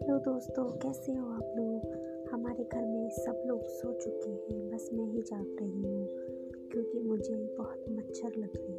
Hello दोस्तों? कैसे हो आप लोग? हमारे घर में सब लोग सो चुके हैं। बस मैं ही जाग रही हूँ, क्योंकि मुझे बहुत मच्छर लग रहे